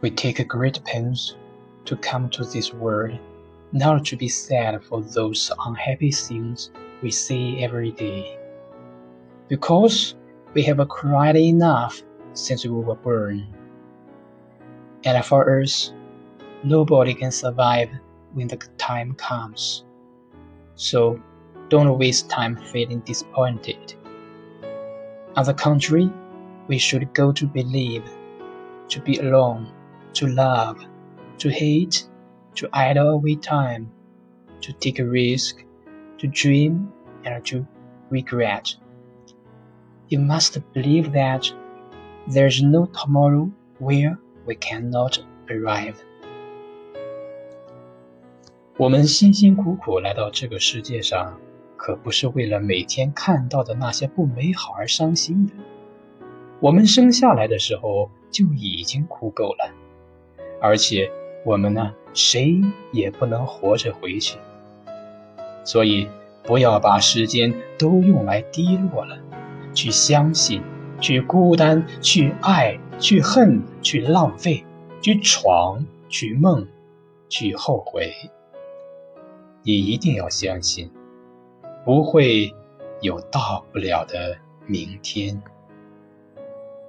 We take great pains to come to this world, not to be sad for those unhappy things we see every day. Because we have cried enough since we were born. And for us, nobody can survive when the time comes. So don't waste time feeling disappointed. On the contrary, we should go to believe, to be alone, to love, to hate, to idle away time, to take a risk, to dream, and to regret. You must believe that there's no tomorrow where we cannot arrive. 我们辛辛苦苦来到这个世界上，可不是为了每天看到的那些不美好而伤心的。我们生下来的时候就已经哭够了， 而且我们呢，谁也不能活着回去。所以，不要把时间都用来低落了，去相信，去孤单，去爱，去恨，去浪费，去闯，去梦，去后悔。你一定要相信，不会有大不了的明天。